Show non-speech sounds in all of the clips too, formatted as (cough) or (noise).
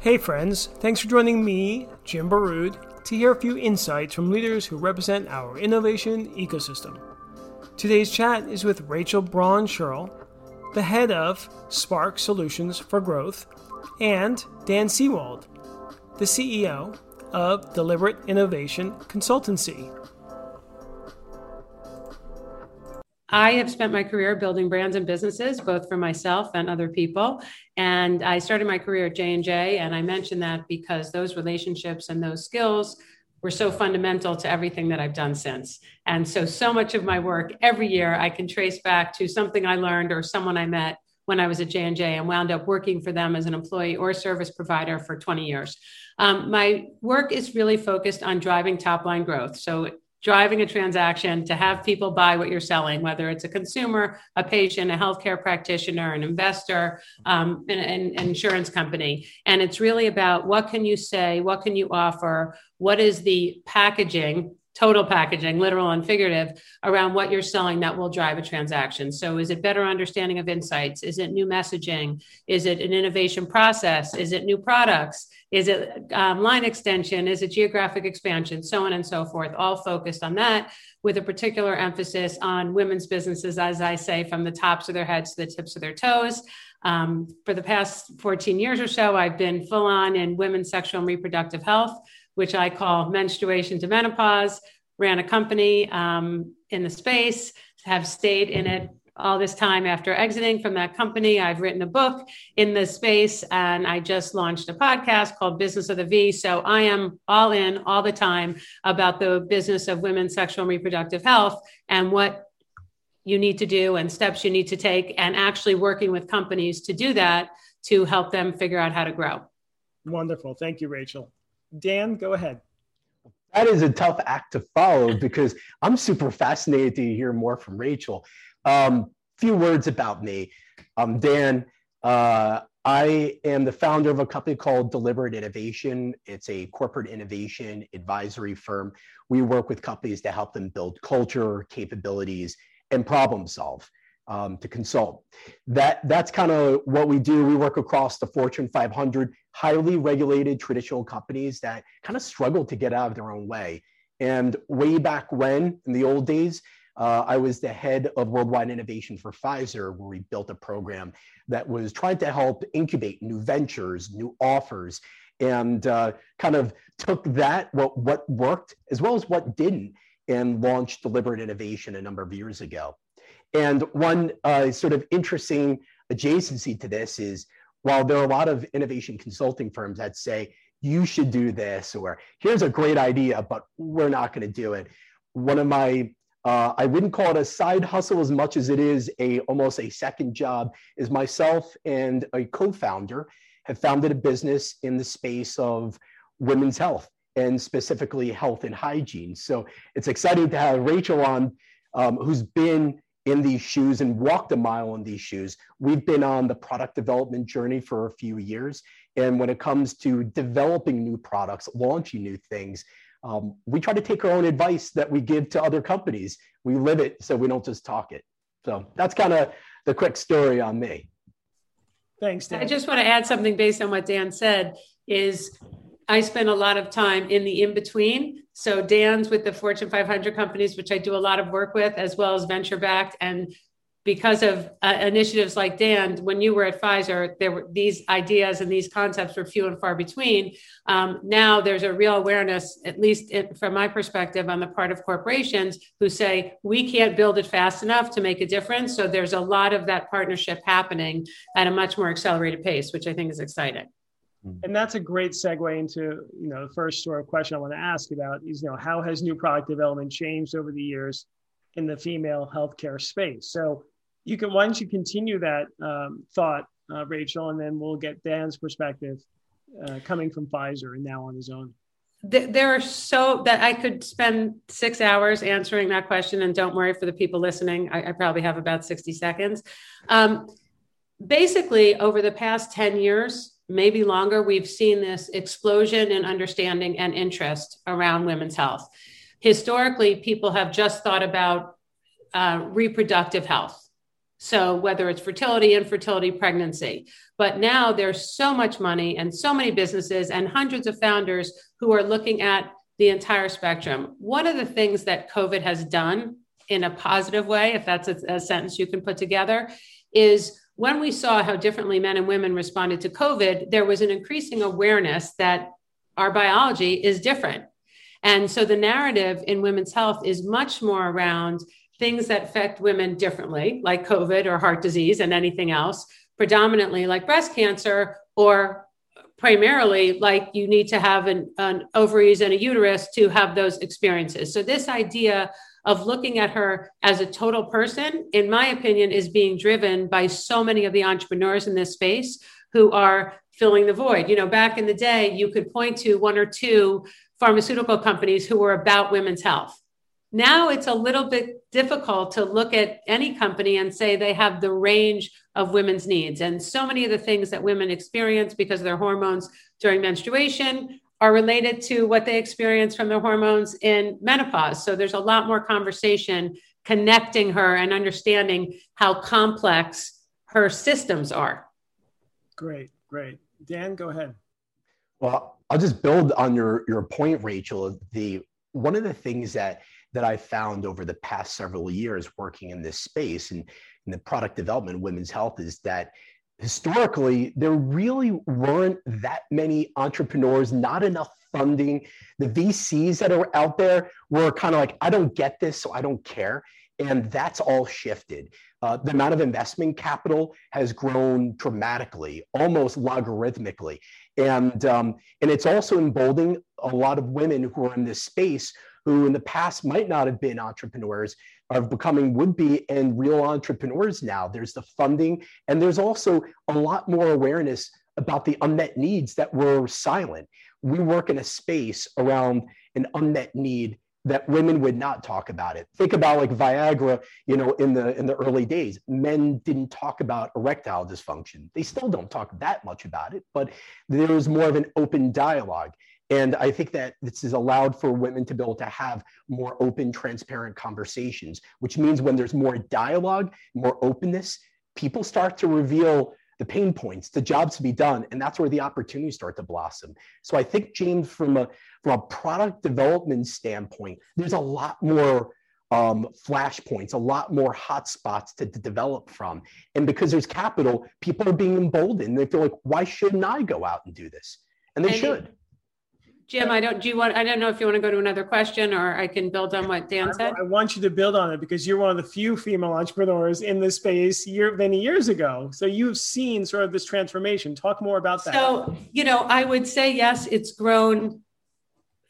Hey, friends, thanks for joining me, Jim Baroud, to hear a few insights from leaders who represent our innovation ecosystem. Today's chat is with Rachel Braun Scherl, the head of Spark Solutions for Growth, and Dan Seewald, the CEO of Deliberate Innovation Consultancy. I have spent my career building brands and businesses, both for myself and other people. And I started my career at J and J, and I mentioned that because those relationships and those skills were so fundamental to everything that I've done since. And so, so much of my work every year I can trace back to something I learned or someone I met when I was at J and J and wound up working for them as an employee or service provider for 20 years. Um, my work is really focused on driving top line growth. So driving a transaction to have people buy what you're selling, whether it's a consumer, a patient, a healthcare practitioner, an investor, um, an, an, insurance company. And it's really about what can you say, what can you offer, what is the packaging total packaging, literal and figurative, around what you're selling that will drive a transaction. So, is it better understanding of insights? Is it new messaging? Is it an innovation process? Is it new products? Is it um, line extension? Is it geographic expansion? So on and so forth, all focused on that with a particular emphasis on women's businesses, as I say, from the tops of their heads to the tips of their toes. Um, for the past 14 years or so, I've been full on in women's sexual and reproductive health which I call menstruation to menopause. Ran a company um, in the space, have stayed in it all this time after exiting from that company. I've written a book in this space and I just launched a podcast called Business of the V. So I am all in all the time about the business of women's sexual and reproductive health and what you need to do and steps you need to take, and actually working with companies to do that to help them figure out how to grow. Wonderful. Thank you, Rachel. Dan, go ahead. That is a tough act to follow because I'm super fascinated to hear more from Rachel. Um, few words about me. I'm Dan. Uh, I am the founder of a company called Deliberate Innovation. It's a corporate innovation advisory firm. We work with companies to help them build culture, capabilities, and problem solve um, to consult. That that's kind of what we do. We work across the Fortune 500, highly regulated traditional companies that kind of struggle to get out of their own way. And way back when, in the old days, uh, I was the head of worldwide innovation for Pfizer, where we built a program that was trying to help incubate new ventures, new offers, and uh, kind of took that what what worked as well as what didn't, and launched deliberate innovation a number of years ago. And one uh, sort of interesting adjacency to this is while there are a lot of innovation consulting firms that say, you should do this, or here's a great idea, but we're not going to do it. One of my uh, I wouldn't call it a side hustle as much as it is a almost a second job. Is myself and a co-founder have founded a business in the space of women's health and specifically health and hygiene. So it's exciting to have Rachel on, um, who's been in these shoes and walked a mile in these shoes. We've been on the product development journey for a few years. And when it comes to developing new products, launching new things, um, we try to take our own advice that we give to other companies. We live it so we don't just talk it. So that's kind of the quick story on me. Thanks, Dan. I just want to add something based on what Dan said is I spend a lot of time in the in between. So Dan's with the Fortune 500 companies, which I do a lot of work with, as well as venture backed. And because of uh, initiatives like Dan, when you were at Pfizer, there were these ideas and these concepts were few and far between. Um, now there's a real awareness, at least from my perspective, on the part of corporations who say we can't build it fast enough to make a difference. So there's a lot of that partnership happening at a much more accelerated pace, which I think is exciting. Mm-hmm. And that's a great segue into you know the first sort of question I want to ask about is you know how has new product development changed over the years in the female healthcare space? So you can why don't you continue that um, thought, uh, Rachel, and then we'll get Dan's perspective uh, coming from Pfizer and now on his own. There are so that I could spend six hours answering that question, and don't worry for the people listening. I, I probably have about sixty seconds. Um, basically, over the past ten years, maybe longer, we've seen this explosion in understanding and interest around women's health. Historically, people have just thought about uh, reproductive health. So whether it's fertility, infertility, pregnancy. But now there's so much money and so many businesses and hundreds of founders who are looking at the entire spectrum. One of the things that COVID has done in a positive way, if that's a, a sentence you can put together, is when we saw how differently men and women responded to COVID, there was an increasing awareness that our biology is different. And so the narrative in women's health is much more around things that affect women differently, like COVID or heart disease and anything else, predominantly like breast cancer, or primarily like you need to have an, an ovaries and a uterus to have those experiences. So, this idea of looking at her as a total person, in my opinion, is being driven by so many of the entrepreneurs in this space who are filling the void. You know, back in the day, you could point to one or two pharmaceutical companies who were about women's health now it's a little bit difficult to look at any company and say they have the range of women's needs. And so many of the things that women experience because of their hormones during menstruation are related to what they experience from their hormones in menopause. So there's a lot more conversation connecting her and understanding how complex her systems are. Great, great. Dan, go ahead. Well, I'll just build on your your point, Rachel. The one of the things that that I found over the past several years working in this space and in the product development women's health is that historically there really weren't that many entrepreneurs, not enough funding. The VCs that are out there were kind of like, I don't get this, so I don't care. And that's all shifted. Uh, the amount of investment capital has grown dramatically, almost logarithmically. And, um, and it's also emboldening a lot of women who are in this space who in the past might not have been entrepreneurs are becoming would be and real entrepreneurs now. There's the funding, and there's also a lot more awareness about the unmet needs that were silent. We work in a space around an unmet need that women would not talk about it. Think about like Viagra, you know, in the in the early days, men didn't talk about erectile dysfunction. They still don't talk that much about it, but there was more of an open dialogue. And I think that this has allowed for women to be able to have more open, transparent conversations, which means when there's more dialogue, more openness, people start to reveal the pain points, the jobs to be done, and that's where the opportunities start to blossom. So I think, James, from a from a product development standpoint, there's a lot more um, flashpoints, a lot more hotspots to, to develop from. And because there's capital, people are being emboldened. They feel like, why shouldn't I go out and do this? And they and should. Jim, I don't, do you want, I don't know if you want to go to another question or I can build on what Dan said. I, I want you to build on it because you're one of the few female entrepreneurs in this space year, many years ago. So you've seen sort of this transformation. Talk more about that. So, you know, I would say, yes, it's grown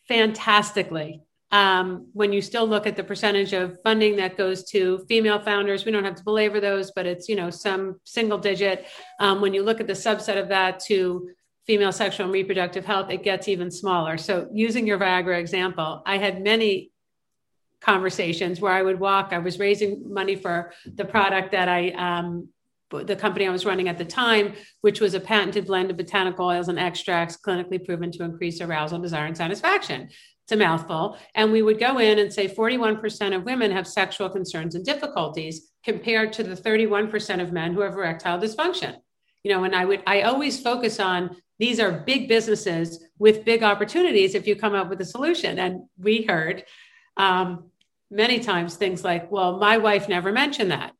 fantastically. Um, when you still look at the percentage of funding that goes to female founders, we don't have to belabor those, but it's, you know, some single digit. Um, when you look at the subset of that to female sexual and reproductive health, it gets even smaller. So, using your Viagra example, I had many conversations where I would walk. I was raising money for the product that I, um, the company I was running at the time, which was a patented blend of botanical oils and extracts clinically proven to increase arousal, desire, and satisfaction. It's a mouthful. And we would go in and say 41% of women have sexual concerns and difficulties compared to the 31% of men who have erectile dysfunction. You know, and I would, I always focus on these are big businesses with big opportunities if you come up with a solution. And we heard um, many times things like, well, my wife never mentioned that.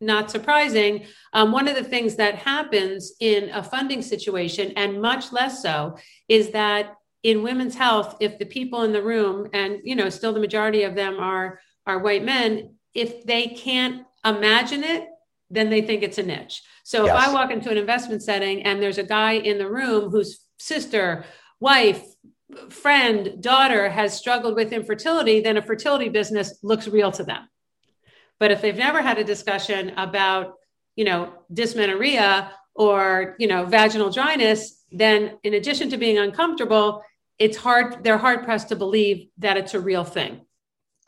Not surprising. Um, one of the things that happens in a funding situation, and much less so, is that in women's health, if the people in the room, and you know, still the majority of them are are white men, if they can't imagine it, then they think it's a niche. So yes. if I walk into an investment setting and there's a guy in the room whose sister, wife, friend, daughter has struggled with infertility, then a fertility business looks real to them. But if they've never had a discussion about, you know, dysmenorrhea or, you know, vaginal dryness, then in addition to being uncomfortable, it's hard, they're hard pressed to believe that it's a real thing.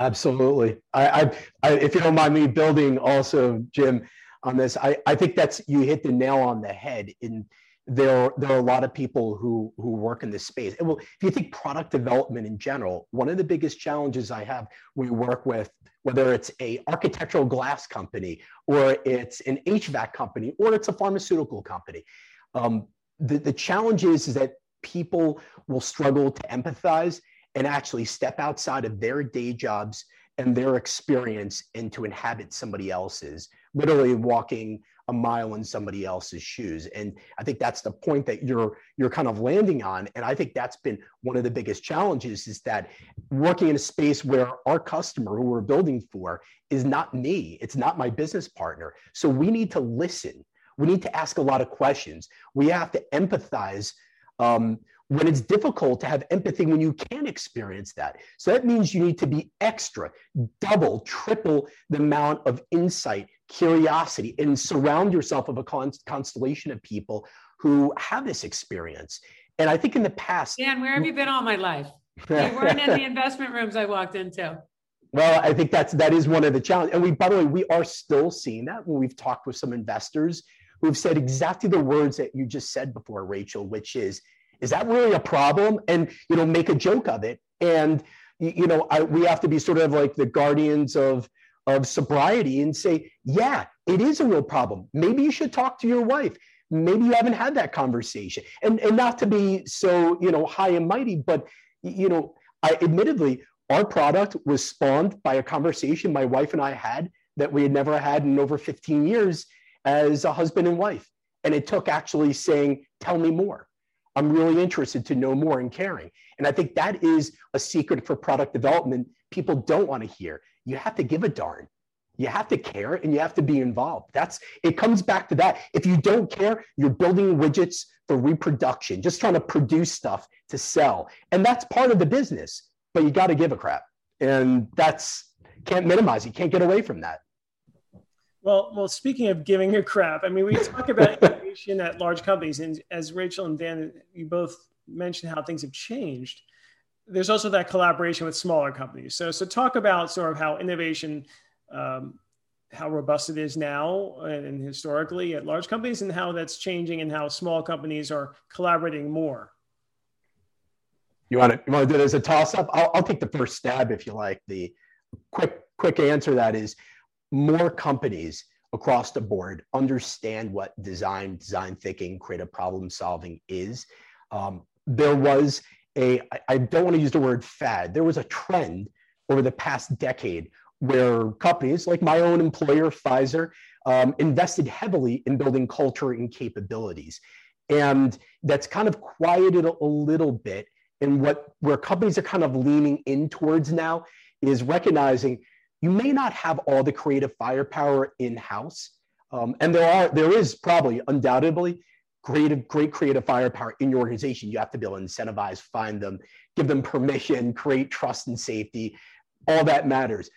Absolutely. I, I, I, if you don't mind me building also, Jim, on this. I, I think that's you hit the nail on the head in there, there are a lot of people who, who work in this space. And well, if you think product development in general, one of the biggest challenges I have we work with, whether it's a architectural glass company or it's an HVAC company or it's a pharmaceutical company, um, the, the challenge is, is that people will struggle to empathize and actually step outside of their day jobs and their experience and to inhabit somebody else's, literally walking a mile in somebody else's shoes. And I think that's the point that you're you're kind of landing on. And I think that's been one of the biggest challenges is that working in a space where our customer who we're building for is not me, it's not my business partner. So we need to listen. We need to ask a lot of questions. We have to empathize um, when it's difficult to have empathy when you can experience that. So that means you need to be extra, double, triple the amount of insight, curiosity, and surround yourself of a constellation of people who have this experience. And I think in the past, Dan, where have you been all my life? You (laughs) weren't in the investment rooms I walked into. Well, I think that's that is one of the challenges. And we, by the way, we are still seeing that when we've talked with some investors who've said exactly the words that you just said before, Rachel, which is is that really a problem? And you know, make a joke of it. And you know, I, we have to be sort of like the guardians of of sobriety and say, yeah, it is a real problem. Maybe you should talk to your wife. Maybe you haven't had that conversation. And and not to be so you know high and mighty, but you know, I admittedly our product was spawned by a conversation my wife and I had that we had never had in over 15 years as a husband and wife. And it took actually saying, tell me more. I'm really interested to know more and caring. And I think that is a secret for product development people don't want to hear. You have to give a darn. You have to care and you have to be involved. That's it comes back to that. If you don't care, you're building widgets for reproduction, just trying to produce stuff to sell. And that's part of the business, but you got to give a crap. And that's can't minimize. You can't get away from that. Well, well, speaking of giving a crap, I mean, we talk (laughs) about innovation at large companies, and as Rachel and Dan, you both mentioned how things have changed. There's also that collaboration with smaller companies. So, so talk about sort of how innovation, um, how robust it is now and historically at large companies, and how that's changing, and how small companies are collaborating more. You want to you want to do this as a toss up? I'll, I'll take the first stab if you like. The quick quick answer that is more companies across the board understand what design, design thinking, creative problem solving is. Um, there was a, I don't want to use the word fad, there was a trend over the past decade where companies like my own employer, Pfizer, um, invested heavily in building culture and capabilities. And that's kind of quieted a, little bit. And what where companies are kind of leaning in towards now is recognizing you may not have all the creative firepower in house. Um, and there are, there is probably undoubtedly creative, great creative firepower in your organization. You have to be able to incentivize, find them, give them permission, create trust and safety. All that matters.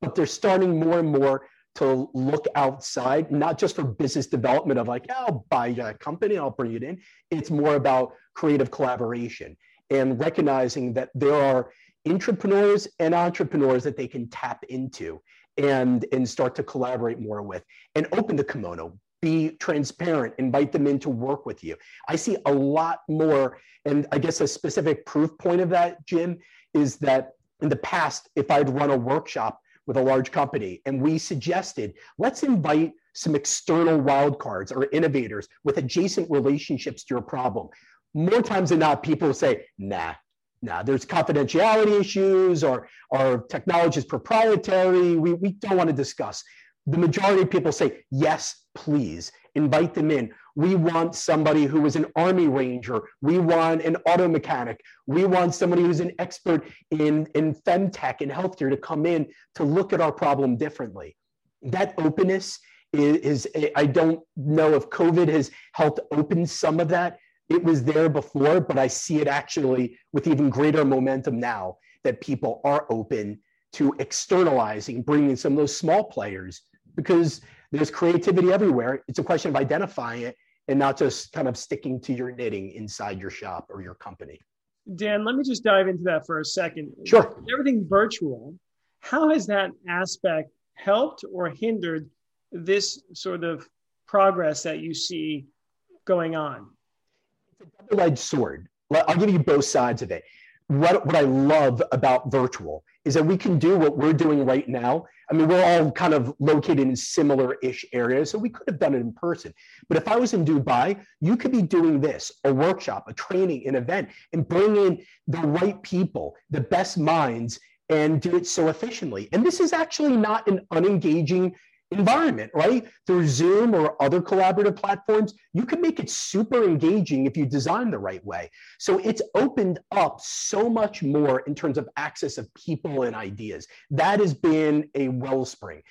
But they're starting more and more to look outside, not just for business development of like, I'll buy a company, I'll bring it in. It's more about creative collaboration and recognizing that there are entrepreneurs and entrepreneurs that they can tap into and and start to collaborate more with and open the kimono be transparent invite them in to work with you i see a lot more and i guess a specific proof point of that jim is that in the past if i'd run a workshop with a large company and we suggested let's invite some external wildcards or innovators with adjacent relationships to your problem more times than not people say nah nah, there's confidentiality issues or our technology is proprietary. We, we don't want to discuss. The majority of people say, yes, please invite them in. We want somebody who is an army ranger. We want an auto mechanic. We want somebody who's an expert in, in femtech and healthcare to come in to look at our problem differently. That openness is, is I don't know if COVID has helped open some of that it was there before, but I see it actually with even greater momentum now that people are open to externalizing, bringing some of those small players because there's creativity everywhere. It's a question of identifying it and not just kind of sticking to your knitting inside your shop or your company. Dan, let me just dive into that for a second. Sure. Everything virtual, how has that aspect helped or hindered this sort of progress that you see going on? it's a double-edged sword. I'll give you both sides of it. What, what I love about virtual is that we can do what we're doing right now. I mean, we're all kind of located in similar ish areas, so we could have done it in person. But if I was in Dubai, you could be doing this a workshop, a training, an event, and bring in the right people, the best minds, and do it so efficiently. And this is actually not an unengaging environment, right? Through Zoom or other collaborative platforms, you can make it super engaging if you design the right way. So it's opened up so much more in terms of access of people and ideas. That has been a wellspring.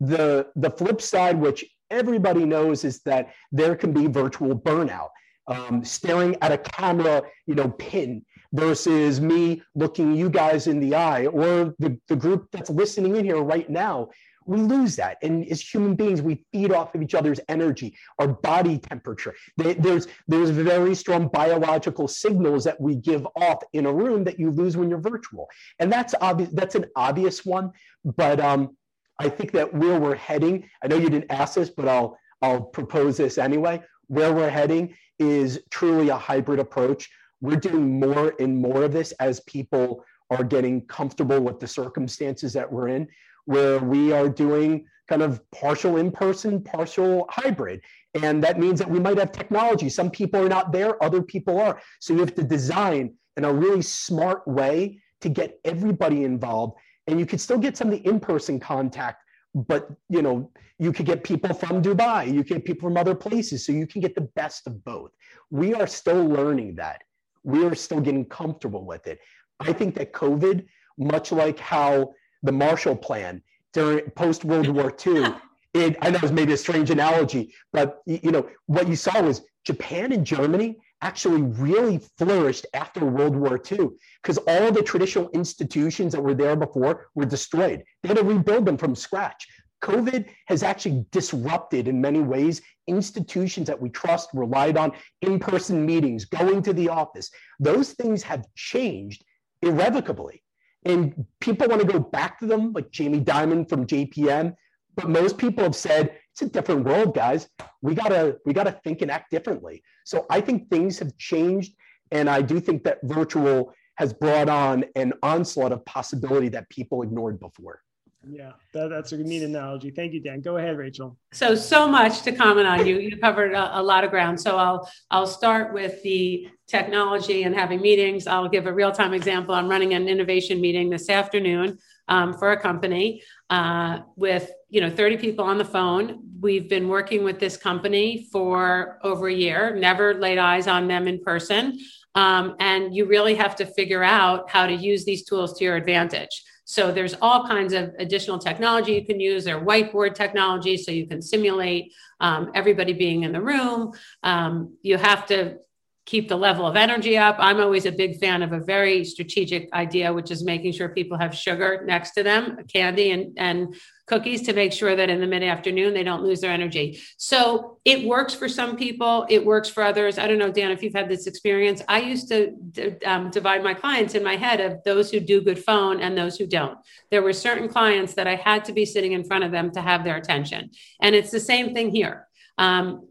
The, the flip side, which everybody knows, is that there can be virtual burnout. Um, staring at a camera, you know, pin versus me looking you guys in the eye or the, the group that's listening in here right now we lose that. And as human beings, we feed off of each other's energy, our body temperature. There's, there's very strong biological signals that we give off in a room that you lose when you're virtual. And that's obvious. That's an obvious one. But um, I think that where we're heading, I know you didn't ask this, but I'll, I'll propose this anyway. Where we're heading is truly a hybrid approach. We're doing more and more of this as people are getting comfortable with the circumstances that we're in where we are doing kind of partial in person, partial hybrid. And that means that we might have technology. Some people are not there, other people are. So you have to design in a really smart way to get everybody involved. And you could still get some of the in person contact but you know you could get people from dubai you could get people from other places so you can get the best of both we are still learning that we are still getting comfortable with it i think that covid much like how the Marshall Plan during post World War (laughs) II. It, I know it's maybe a strange analogy, but you know what you saw was Japan and Germany actually really flourished after World War II because all the traditional institutions that were there before were destroyed. They had to rebuild them from scratch. COVID has actually disrupted in many ways institutions that we trust, relied on, in person meetings, going to the office. Those things have changed irrevocably. And people want to go back to them, like Jamie Dimon from JPM. But most people have said it's a different world, guys. We gotta we gotta think and act differently. So I think things have changed, and I do think that virtual has brought on an onslaught of possibility that people ignored before. Yeah, that, that's a neat analogy. Thank you, Dan. Go ahead, Rachel. So, so much to comment on. You you covered a, a, lot of ground. So I'll I'll start with the technology and having meetings. I'll give a real time example. I'm running an innovation meeting this afternoon um, for a company uh, with you know 30 people on the phone. We've been working with this company for over a year. Never laid eyes on them in person. Um, and you really have to figure out how to use these tools to your advantage. So there's all kinds of additional technology you can use. There whiteboard technology, so you can simulate um, everybody being in the room. Um, you have to keep the level of energy up. I'm always a big fan of a very strategic idea, which is making sure people have sugar next to them, candy and, and cookies to make sure that in the mid afternoon they don't lose their energy. So it works for some people, it works for others. I don't know, Dan, if you've had this experience. I used to um, divide my clients in my head of those who do good phone and those who don't. There were certain clients that I had to be sitting in front of them to have their attention. And it's the same thing here. Um,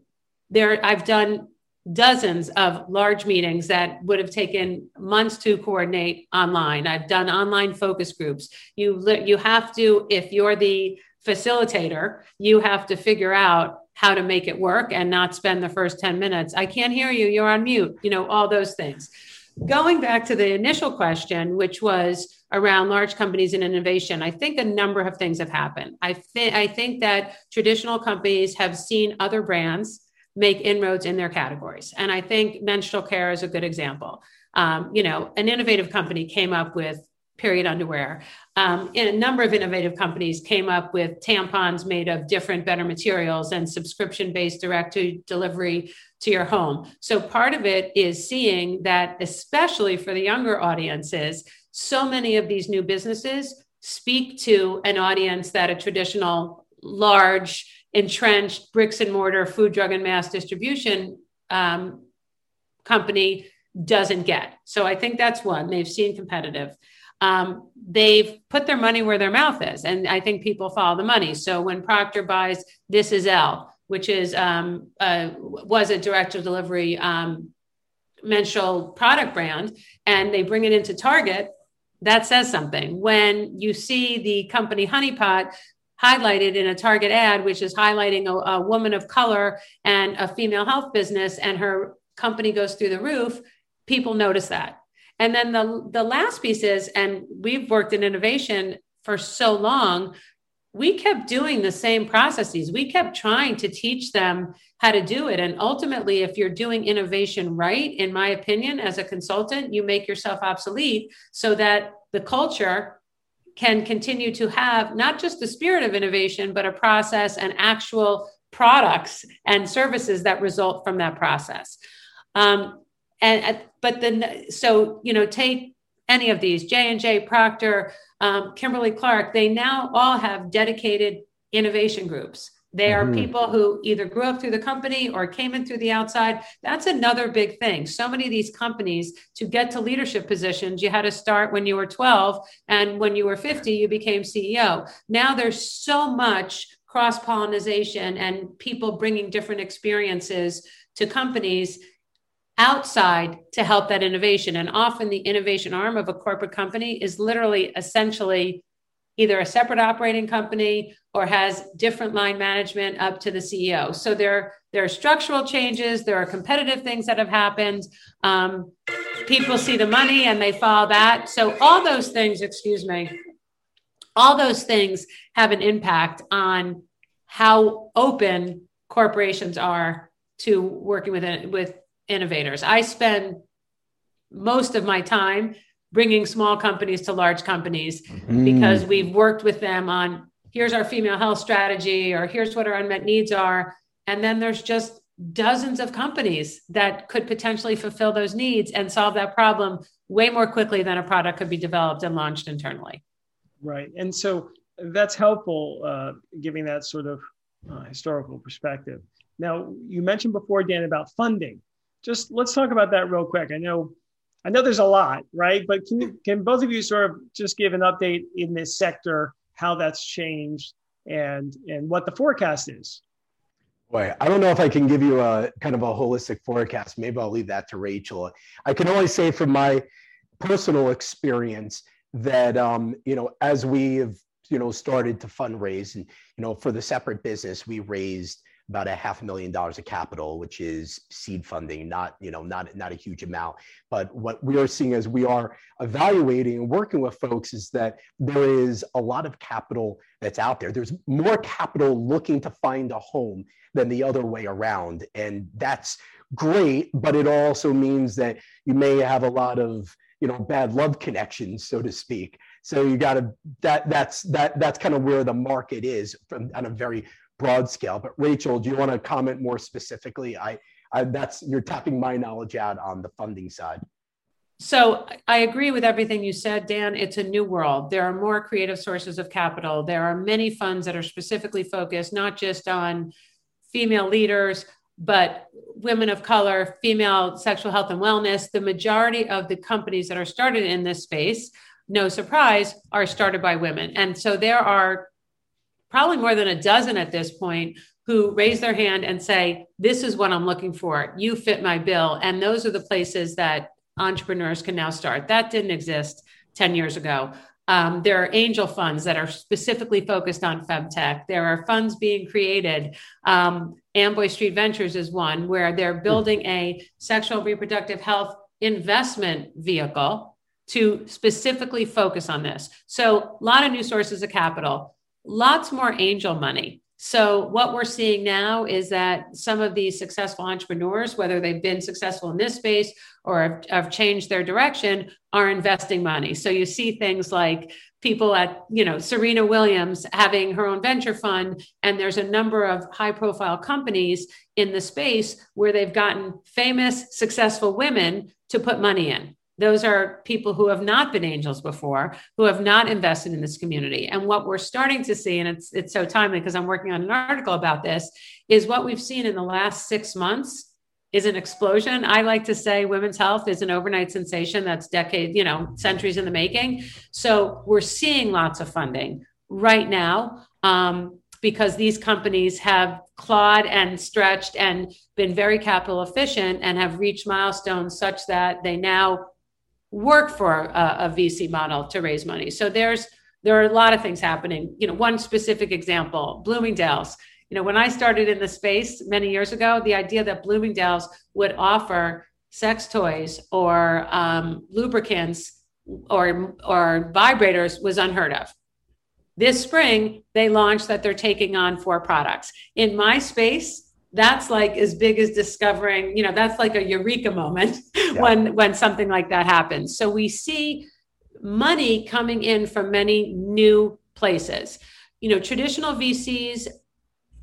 there, I've done dozens of large meetings that would have taken months to coordinate online. I've done online focus groups. You you have to if you're the facilitator, you have to figure out how to make it work and not spend the first 10 minutes. I can't hear you, you're on mute, you know, all those things. Going back to the initial question, which was around large companies and innovation, I think a number of things have happened. I think I think that traditional companies have seen other brands make inroads in their categories. And I think menstrual care is a good example. Um, you know, an innovative company came up with period underwear. Um, and a number of innovative companies came up with tampons made of different, better materials and subscription based direct to delivery to your home. So part of it is seeing that, especially for the younger audiences, so many of these new businesses speak to an audience that a traditional large entrenched bricks and mortar food, drug, and mass distribution um, company doesn't get. So I think that's one. They've seen competitive. Um, they've put their money where their mouth is, and I think people follow the money. So when Procter buys This Is L, which is um, uh, was a direct to delivery um, menstrual product brand and they bring it into Target, that says something. When you see the company Honeypot highlighted in a Target ad, which is highlighting a, a woman of color and a female health business, and her company goes through the roof, people notice that. And then the, the last piece is, and we've worked in innovation for so long, we kept doing the same processes. We kept trying to teach them how to do it. And ultimately, if you're doing innovation right, in my opinion, as a consultant, you make yourself obsolete so that the culture can continue to have not just the spirit of innovation, but a process and actual products and services that result from that process. Um, and but then, so you know, take any of these J and J, Procter, um, Kimberly Clark. They now all have dedicated innovation groups. They are mm-hmm. people who either grew up through the company or came in through the outside. That's another big thing. So many of these companies, to get to leadership positions, you had to start when you were 12, and when you were 50, you became CEO. Now there's so much cross pollination and people bringing different experiences to companies outside to help that innovation. And often the innovation arm of a corporate company is literally essentially either a separate operating company or has different line management up to the CEO. So there, there are structural changes, there are competitive things that have happened. Um, people see the money and they follow that. So all those things, excuse me, all those things have an impact on how open corporations are to working with with innovators. I spend most of my time bringing small companies to large companies mm. because we've worked with them on here's our female health strategy or here's what our unmet needs are. And then there's just dozens of companies that could potentially fulfill those needs and solve that problem way more quickly than a product could be developed and launched internally. Right. And so that's helpful uh, giving that sort of uh, historical perspective. Now you mentioned before dan about funding. Just let's talk about that real quick. I know I know there's a lot, right? But can you, can both of you sort of just give an update in this sector, how that's changed, and and what the forecast is? Boy, I don't know if I can give you a kind of a holistic forecast. Maybe I'll leave that to Rachel. I can only say from my personal experience that um, you know as we have you know started to fundraise and you know for the separate business we raised about a half a million dollars of capital, which is seed funding, not you know not not a huge amount. But what we are seeing as we are evaluating and working with folks is that there is a lot of capital that's out there. There's more capital looking to find a home than the other way around, and that's great. But it also means that you may have a lot of you know bad love connections, so to speak. So you got to that that's that that's kind of where the market is from on a very broad scale. But Rachel, do you want to comment more specifically? I, I that's you're tapping my knowledge out on the funding side. So I agree with everything you said, Dan. It's a new world. There are more creative sources of capital. There are many funds that are specifically focused not just on female leaders, but women of color, female sexual health and wellness. The majority of the companies that are started in this space, no surprise, are started by women. And so there are probably more than a dozen at this point who raise their hand and say, This is what I'm looking for. You fit my bill. And those are the places that entrepreneurs can now start. That didn't exist 10 years ago. Um, there are angel funds that are specifically focused on femtech. There are funds being created. Um, Amboy Street Ventures is one where they're building a sexual reproductive health investment vehicle to specifically focus on this. So, a lot of new sources of capital lots more angel money. So, what we're seeing now is that some of these successful entrepreneurs, whether they've been successful in this space or have, have, changed their direction, are investing money. So, you see things like people at, you know, Serena Williams having her own venture fund, and there's a number of high profile companies in the space where they've gotten famous, successful women to put money in. Those are people who have not been angels before, who have not invested in this community. And what we're starting to see, and it's it's so timely because I'm working on an article about this, is what we've seen in the last six months is an explosion. I like to say women's health is an overnight sensation that's decades, you know, centuries in the making. So we're seeing lots of funding right now. Um, because these companies have clawed and stretched and been very capital efficient and have reached milestones such that they now work for a, a VC model to raise money. So there's there are a lot of things happening. You know, one specific example, Bloomingdale's. You know, when I started in the space many years ago, the idea that Bloomingdale's would offer sex toys or um, lubricants or or vibrators was unheard of. This spring, they launched that they're taking on four products. In my space, that's like as big as discovering, you know, that's like a eureka moment (laughs) yeah. when when something like that happens. So we see money coming in from many new places. You know, traditional VCs,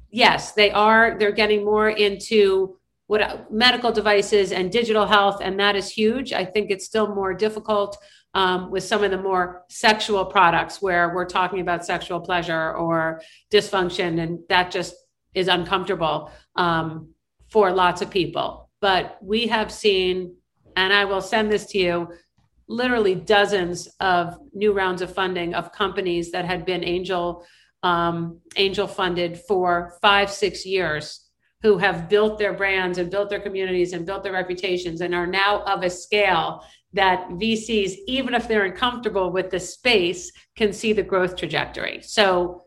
yes, they are, they're getting more into what medical devices and digital health, and that is huge. I think it's still more difficult um, with some of the more sexual products where we're talking about sexual pleasure or dysfunction, and that just is uncomfortable um, for lots of people. But we have seen, and I will send this to you, literally dozens of new rounds of funding of companies that had been angel um, angel funded for five six years who have built their brands and built their communities and built their reputations and are now of a scale that VCs, even if they're uncomfortable with the space, can see the growth trajectory. So,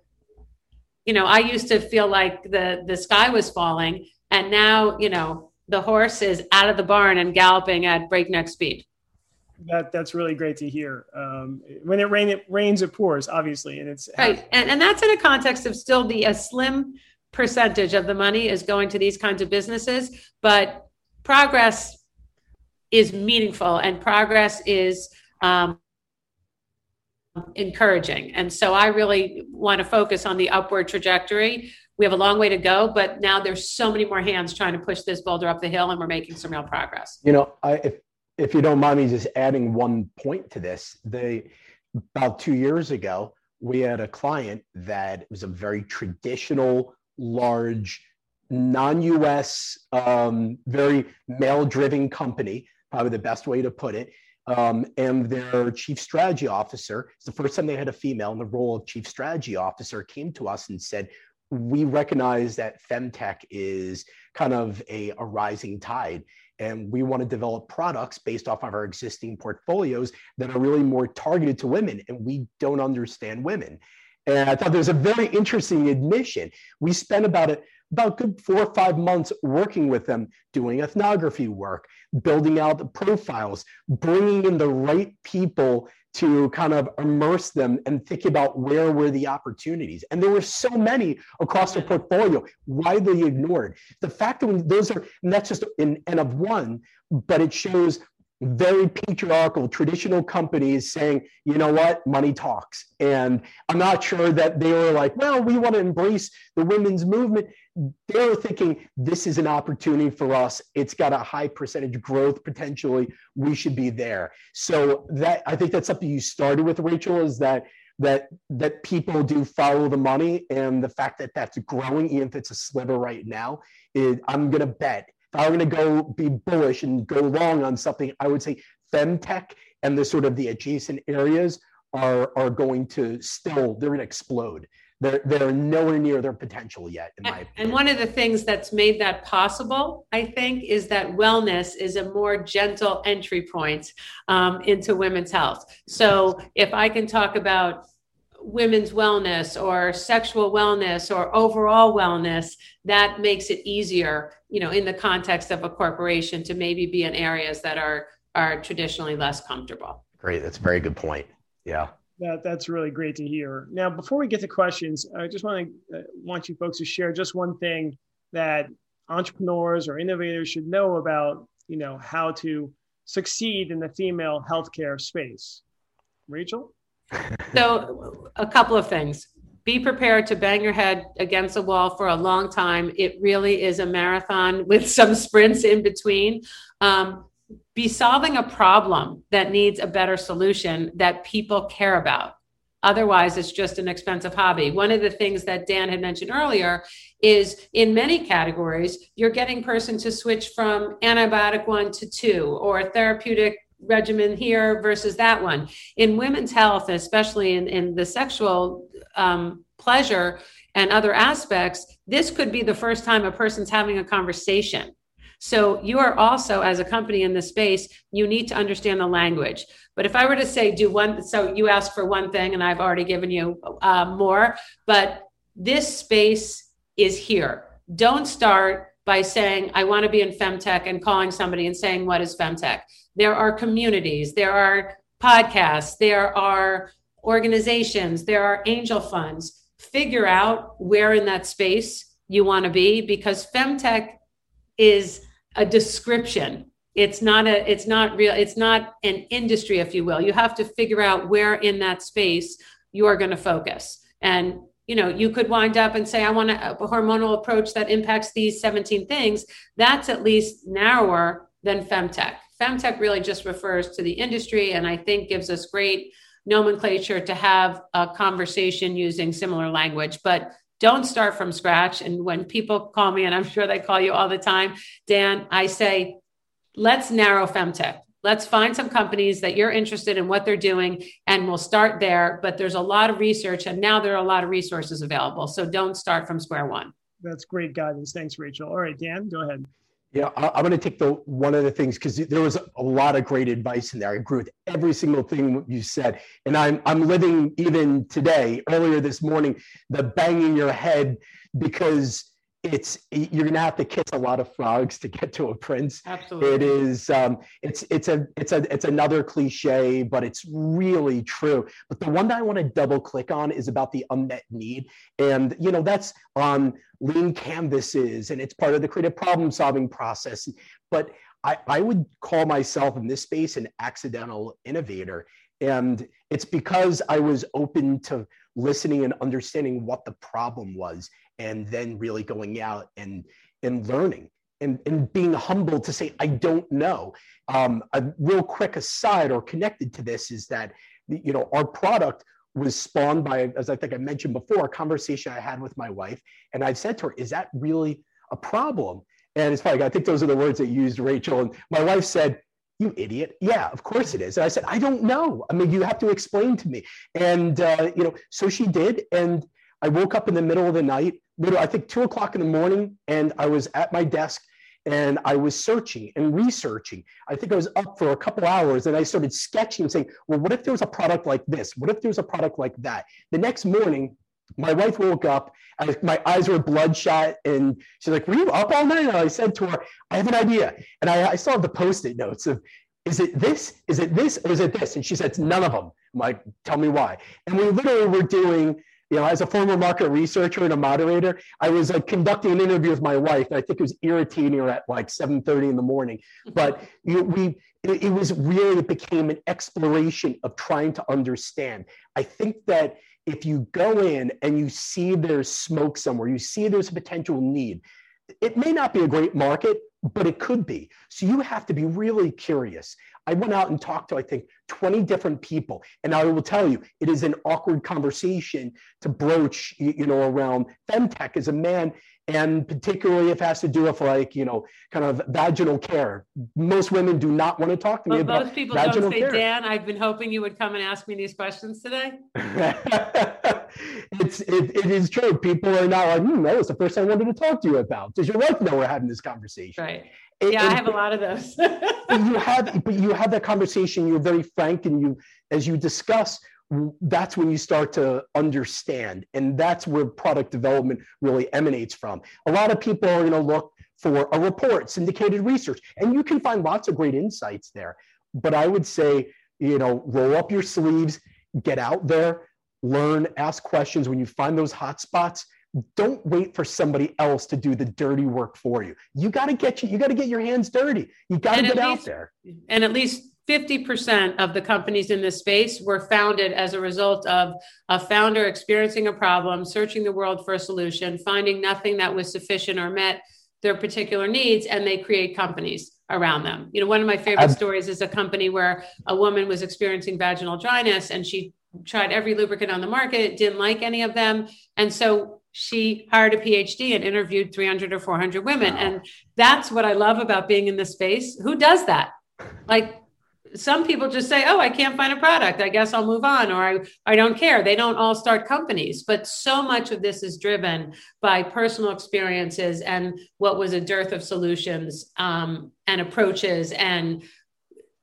you know, I used to feel like the the sky was falling, and now, you know, the horse is out of the barn and galloping at breakneck speed. That that's really great to hear. Um, when it rain, it rains, it pours, obviously, and it's right, and and that's in a context of still the a slim percentage of the money is going to these kinds of businesses, but progress is meaningful and progress is um, encouraging. And so I really want to focus on the upward trajectory. We have a long way to go, but now there's so many more hands trying to push this boulder up the hill, and we're making some real progress. You know, I, if if you don't mind me just adding one point to this, they about two years ago we had a client that was a very traditional, large, non-US, um, very male-driven company probably the best way to put it. Um, and their chief strategy officer, it's the first time they had a female in the role of chief strategy officer, came to us and said, We recognize that femtech is kind of a, a rising tide. And we want to develop products based off of our existing portfolios that are really more targeted to women. And we don't understand women. And I thought there was a very interesting admission. We spent about a, about good four or five months working with them, doing ethnography work, building out the profiles, bringing in the right people to kind of immerse them and think about where were the opportunities. And there were so many across the portfolio, widely ignored. The fact that those are, and that's just an N of one, but it shows very patriarchal traditional companies saying you know what? Money talks. And i'm not sure that they were like well we want to embrace the women's movement. They were thinking this is an opportunity for us. It's got a high percentage growth potentially. We should be there. So that i think that's something you started with rachel is that that that people do follow the money and the fact that that's growing even if it's a sliver right now is, i'm going to bet if I were going to go be bullish and go long on something, I would say femtech and the sort of the adjacent areas are are going to still they're going to explode. They're they're nowhere near their potential yet, in my opinion. And one of the things that's made that possible, I think, is that wellness is a more gentle entry point um, into women's health. So if I can talk about women's wellness or sexual wellness or overall wellness that makes it easier you know in the context of a corporation to maybe be in areas that are are traditionally less comfortable. Great. That's a very good point. Yeah. That, that's really great to hear. Now before we get to questions i just want to uh, want you folks to share just one thing that entrepreneurs or innovators should know about you know how to succeed in the female healthcare space. Rachel so, a couple of things. Be prepared to bang your head against a wall for a long time. It really is a marathon (laughs) with some sprints in between. Um, be solving a problem that needs a better solution that people care about. Otherwise, it's just an expensive hobby. One of the things that Dan had mentioned earlier is in many categories, you're getting person to switch from antibiotic one to two or therapeutic regimen here versus that one. In women's health, especially in, in the sexual um, pleasure, and other aspects, this could be the first time a person's having a conversation. So you are also, as a company in this space, you need to understand the language. But if I were to say, do one, so you asked for one thing, and I've already given you uh, more, but this space is here. Don't start by saying, I want to be in femtech and calling somebody and saying, What is femtech? There are communities, there are podcasts, there are organizations, there are angel funds. Figure out where in that space you want to be because femtech is a description. It's not a it's not real it's not an industry if you will. You have to figure out where in that space you are going to focus. And you know you could wind up and say i want a, hormonal approach that impacts these 17 things. That's at least narrower than femtech femtech really just refers to the industry and i think gives us great nomenclature to have a conversation using similar language but don't start from scratch. And when people call me, and I'm sure they call you all the time, Dan, I say, let's narrow femtech. Let's find some companies that you're interested in what they're doing, and we'll start there. But there's a lot of research, and now there are a lot of resources available. So don't start from square one. That's great guidance. Thanks, Rachel. All right, Dan, go ahead. Yeah, I'm going to take the one of the things because there was a lot of great advice in there. I agree with every single thing you said, and I'm I'm living even today, earlier this morning, the banging your head because it's you're gonna have to kiss a lot of frogs to get to a prince. Absolutely, it is. Um, it's it's a it's a it's another cliche, but it's really true. But the one that I want to double click on is about the unmet need, and you know that's on lean canvases, and it's part of the creative problem solving process. But I, I would call myself in this space an accidental innovator, and it's because I was open to listening and understanding what the problem was and then really going out and and learning and, and being humble to say i don't know. Um, a real quick aside or connected to this is that you know our product was spawned by as i think i mentioned before a conversation i had with my wife and i said to her is that really a problem? And it's funny i think those are the words that you used rachel and my wife said you idiot. Yeah of course it is. And i said i don't know. I mean you have to explain to me. And uh, you know so she did and i woke up in the middle of the night literally, I think two o'clock in the morning, and I was at my desk and I was searching and researching. I think I was up for a couple hours and I started sketching, saying, well, what if there was a product like this? What if there was a product like that? The next morning, my wife woke up and my eyes were bloodshot and she's like, were you up all night? And I said to her, I have an idea. And I, I saw the post-it notes of, is it this? Is it this? Or is it this? And she said, none of them. I'm like, tell me why. And we literally were doing you know, as a former market researcher and a moderator, I was like conducting an interview with my wife. And I think it was irritating her at like 7:30 in the morning. Mm-hmm. But you know, we it, it was really it became an exploration of trying to understand. I think that if you go in and you see there's smoke somewhere, you see there's a potential need, it may not be a great market, but it could be. So you have to be really curious. I went out and talked to, I think, 20 different people. And I will tell you, it is an awkward conversation to broach, you know, around femtech as a man, and particularly if it has to do with like, you know, kind of vaginal care. Most women do not want to talk to me well, about most people vaginal don't say, care. Dan, I've been hoping you would come and ask me these questions today. (laughs) it's it, it is true. People are not like, hmm, that was the first thing I wanted to talk to you about. Does your wife know we're having this conversation? Right yeah, I have a lot of those. (laughs) you (laughs) have, but you have that conversation. You're very frank, and you, as you discuss, that's when you start to understand, and that's where product development really emanates from. A lot of people are going to look for a report, syndicated research, and you can find lots of great insights there. But I would say, you know, roll up your sleeves, get out there, learn, ask questions. When you find those hot spots, don't wait for somebody else to do the dirty work for you. You got to get you, you got to get your hands dirty. You got to get least, out there. And at least 50% of the companies in this space were founded as a result of a founder experiencing a problem, searching the world for a solution, finding nothing that was sufficient or met their particular needs, and they create companies around them. You know, one of my favorite I've, stories is a company where a woman was experiencing vaginal dryness and she tried every lubricant on the market, didn't like any of them. And so she hired a PhD and interviewed 300 or 400 women. Wow. And that's what I love about being in this space. Who does that? Like some people just say, "Oh, I can't find a product. I guess I'll move on," or "I I don't care." They don't all start companies, but so much of this is driven by personal experiences and what was a dearth of solutions um, and approaches and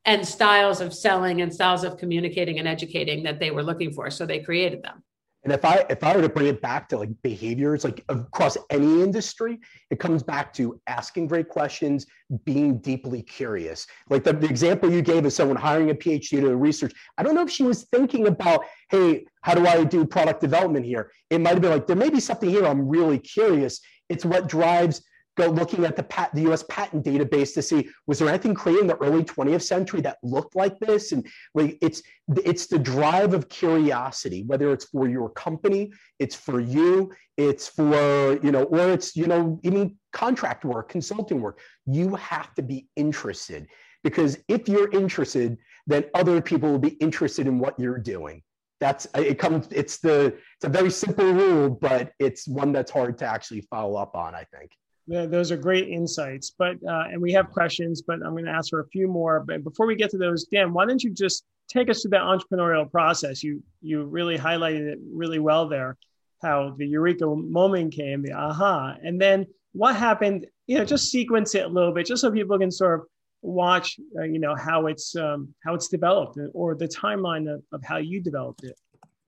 and styles of selling and styles of communicating and educating that they were looking for. So they created them. And if I if I were to bring it back to like behaviors, like across any industry, it comes back to asking great questions, being deeply curious. Like the, the example you gave of someone hiring a PhD to research. I don't know if she was thinking about, hey, how do I do product development here? It might have been like, there may be something here I'm really curious. It's what drives go looking at the, pat, the US patent database to see was there anything created in the early 20th century that looked like this? And like it's it's the drive of curiosity, whether it's for your company, it's for you, it's for, you know, or it's, you know, even contract work, consulting work. You have to be interested because if you're interested, then other people will be interested in what you're doing that's it comes it's the it's a very simple rule but it's one that's hard to actually follow up on i think those are great insights. But uh, and we have questions, but I'm going to ask for a few more. But before we get to those, Dan, why don't you just take us through that entrepreneurial process? You you really highlighted it really well there, how the eureka moment came, the aha, and then what happened. You know, just sequence it a little bit, just so people can sort of watch. Uh, you know how it's um, how it's developed, or the timeline of, of how you developed it.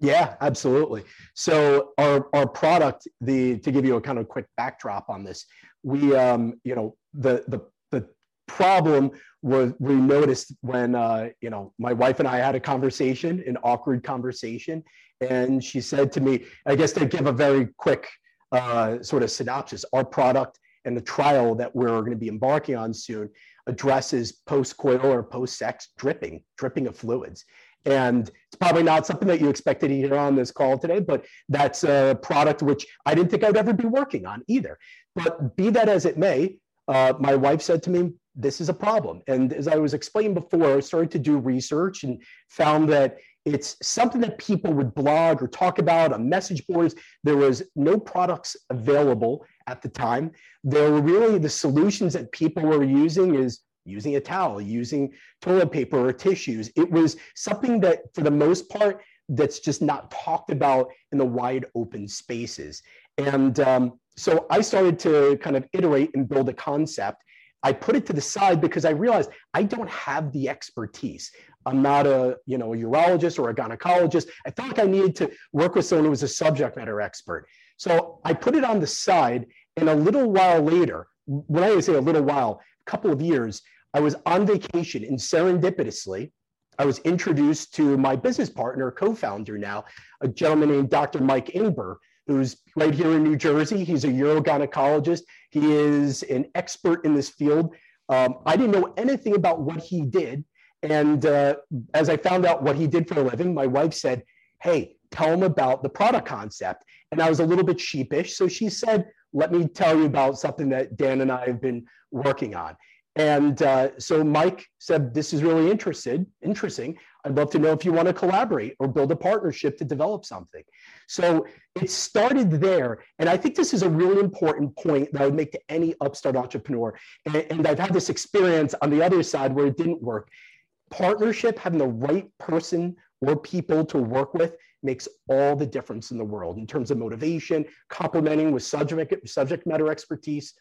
Yeah, absolutely. So our our product, the to give you a kind of quick backdrop on this, we um, you know the the the problem was we noticed when uh, you know my wife and I had a conversation, an awkward conversation, and she said to me, I guess to give a very quick uh, sort of synopsis, our product and the trial that we're going to be embarking on soon addresses post-coital or post-sex dripping, dripping of fluids. And it's probably not something that you expected to hear on this call today, but that's a product which I didn't think I'd ever be working on either. But be that as it may, uh, my wife said to me, this is a problem. And as I was explaining before, I started to do research and found that it's something that people would blog or talk about on message boards. There was no products available at the time. There were really the solutions that people were using is using a towel, using toilet paper or tissues. It was something that, for the most part, that's just not talked about in the wide open spaces. And um, so I started to kind of iterate and build a concept. I put it to the side because I realized I don't have the expertise. I'm not a you know a urologist or a gynecologist. I felt like I needed to work with someone who was a subject matter expert. So I put it on the side, and a little while later, when I say a little while, couple of years, I was on vacation and serendipitously, I was introduced to my business partner, co-founder now, a gentleman named Dr. Mike Ingber, who's right here in New Jersey. He's a urogynecologist. He is an expert in this field. Um, I didn't know anything about what he did. And uh, as I found out what he did for a living, my wife said, Hey, tell him about the product concept. And I was a little bit sheepish. So she said, Let me tell you about something that Dan and I have been working on. And uh, so Mike said, This is really interested, interesting. I'd love to know if you want to collaborate or build a partnership to develop something. So it started there. And I think this is a really important point that I would make to any upstart entrepreneur. And, and I've had this experience on the other side where it didn't work. Partnership, having the right person or people to work with makes all the difference in the world in terms of motivation, complementing with subject, subject matter expertise.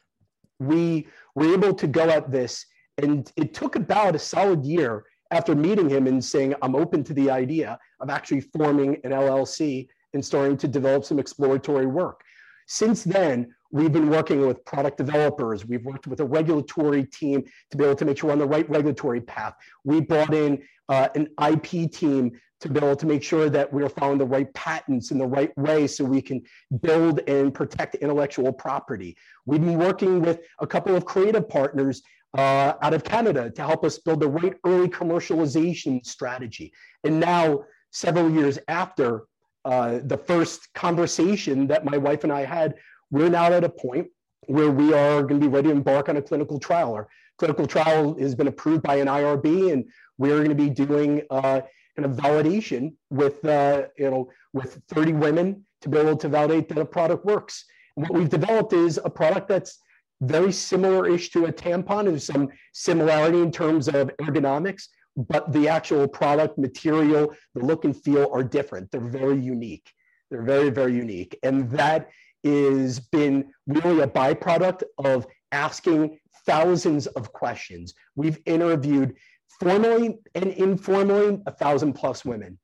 We were able to go at this, and it took about a solid year after meeting him and saying, I'm open to the idea of actually forming an LLC and starting to develop some exploratory work. Since then, we've been working with product developers. We've worked with a regulatory team to be able to make sure we're on the right regulatory path. We brought in uh, an IP team to be able to make sure that we're following the right patents in the right way so we can build and protect intellectual property. We've been working with a couple of creative partners uh, out of Canada to help us build the right early commercialization strategy. And now, several years after uh, the first conversation that my wife and I had, we're now at a point where we are going to be ready to embark on a clinical trial. Our clinical trial has been approved by an IRB, and we're going to be doing uh, kind of validation with uh, you know with 30 women to be able to validate that a product works. And what we've developed is a product that's very similar-ish to a tampon. There's some similarity in terms of ergonomics. but the actual product material, the look and feel are different. They're very unique. They're very, very unique. And that is been really a byproduct of asking thousands of questions. We've interviewed formally and informally a thousand plus women.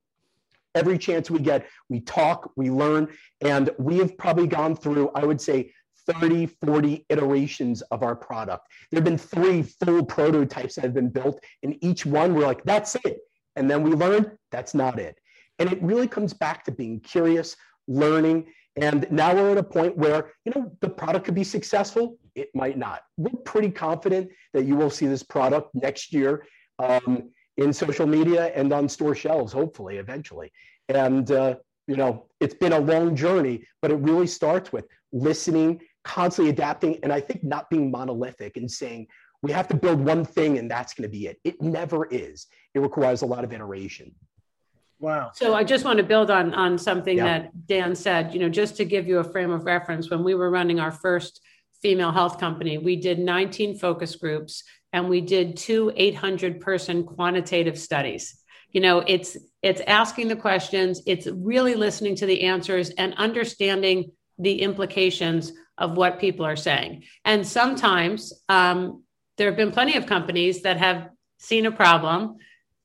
Every chance we get, we talk, we learn, and we have probably gone through, I would say, 30, 40 iterations of our product. There have been three full prototypes that have been built, and each one we're like, that's it. And then we learned that's not it. And it really comes back to being curious, learning. And now we're at a point where, you know, the product could be successful, it might not. We're pretty confident that you will see this product next year um, in social media and on store shelves, hopefully, eventually. And, uh, you know, it's been a long journey, but it really starts with listening, constantly adapting, and I think not being monolithic and saying, we have to build one thing and that's going to be it. It never is. It requires a lot of iteration. Wow. So I just want to build on on something yeah. that Dan said, you know, just to give you a frame of reference when we were running our first female health company, we did 19 focus groups and we did two 800 person quantitative studies you know it's it's asking the questions it's really listening to the answers and understanding the implications of what people are saying and sometimes um, there have been plenty of companies that have seen a problem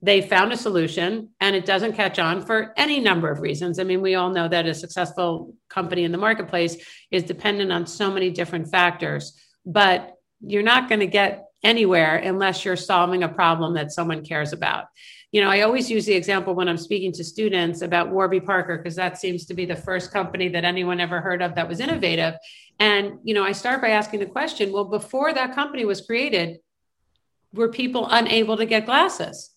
they found a solution and it doesn't catch on for any number of reasons i mean we all know that a successful company in the marketplace is dependent on so many different factors but you're not going to get anywhere unless you're solving a problem that someone cares about. You know, I always use the example when I'm speaking to students about Warby Parker because that seems to be the first company that anyone ever heard of that was innovative. And, you know, I start by asking the question, well, before that company was created, were people unable to get glasses?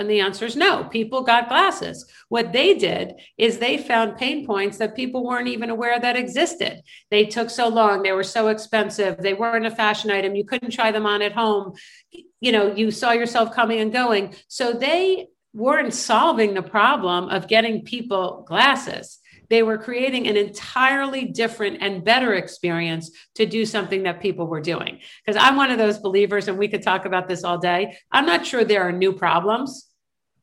And the answer is no. People got glasses. What they did is they found pain points that people weren't even aware that existed. They took so long, they were so expensive, they weren't a fashion item, you couldn't try them on at home. You know, you saw yourself coming and going. So they weren't solving the problem of getting people glasses. They were creating an entirely different and better experience to do something that people were doing. Because I'm one of those believers, and we could talk about this all day. I'm not sure there are new problems.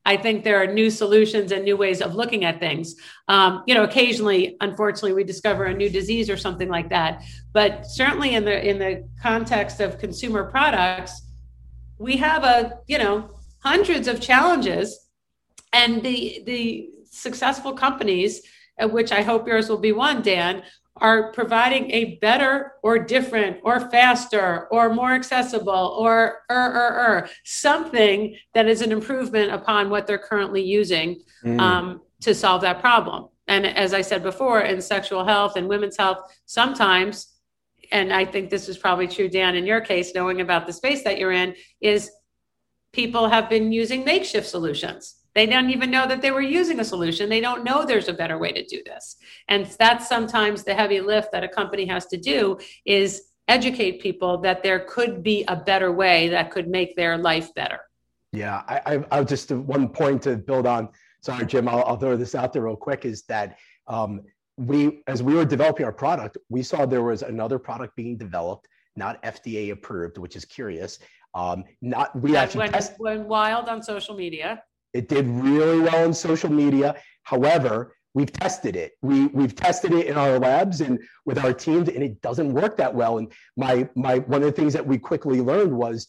I think there are new solutions and new ways of looking at things. Um, you know, occasionally, unfortunately, we discover a new disease or something like that. But certainly, in the in the context of consumer products, we have a you know hundreds of challenges, and the the successful companies, of which I hope yours will be one, Dan, are providing a better or different or faster or more accessible or er, er, er, something that is an improvement upon what they're currently using mm. um, to solve that problem. And as I said before, in sexual health and women's health, sometimes, and I think this is probably true, Dan, in your case, knowing about the space that you're in, is people have been using makeshift solutions they don't even know that they were using a solution. They don't know there's a better way to do this. And that's sometimes the heavy lift that a company has to do is educate people that there could be a better way that could make their life better. Yeah, I, I, will just one point to build on. Sorry, Jim, I'll, I'll throw this out there real quick. Is that um, we, as we were developing our product, we saw there was another product being developed, not FDA approved, which is curious. Um, not we that actually went, test- went wild on social media. It did really well in social media. However, we've tested it. We we've tested it in our labs and with our teams, and it doesn't work that well. And my my one of the things that we quickly learned was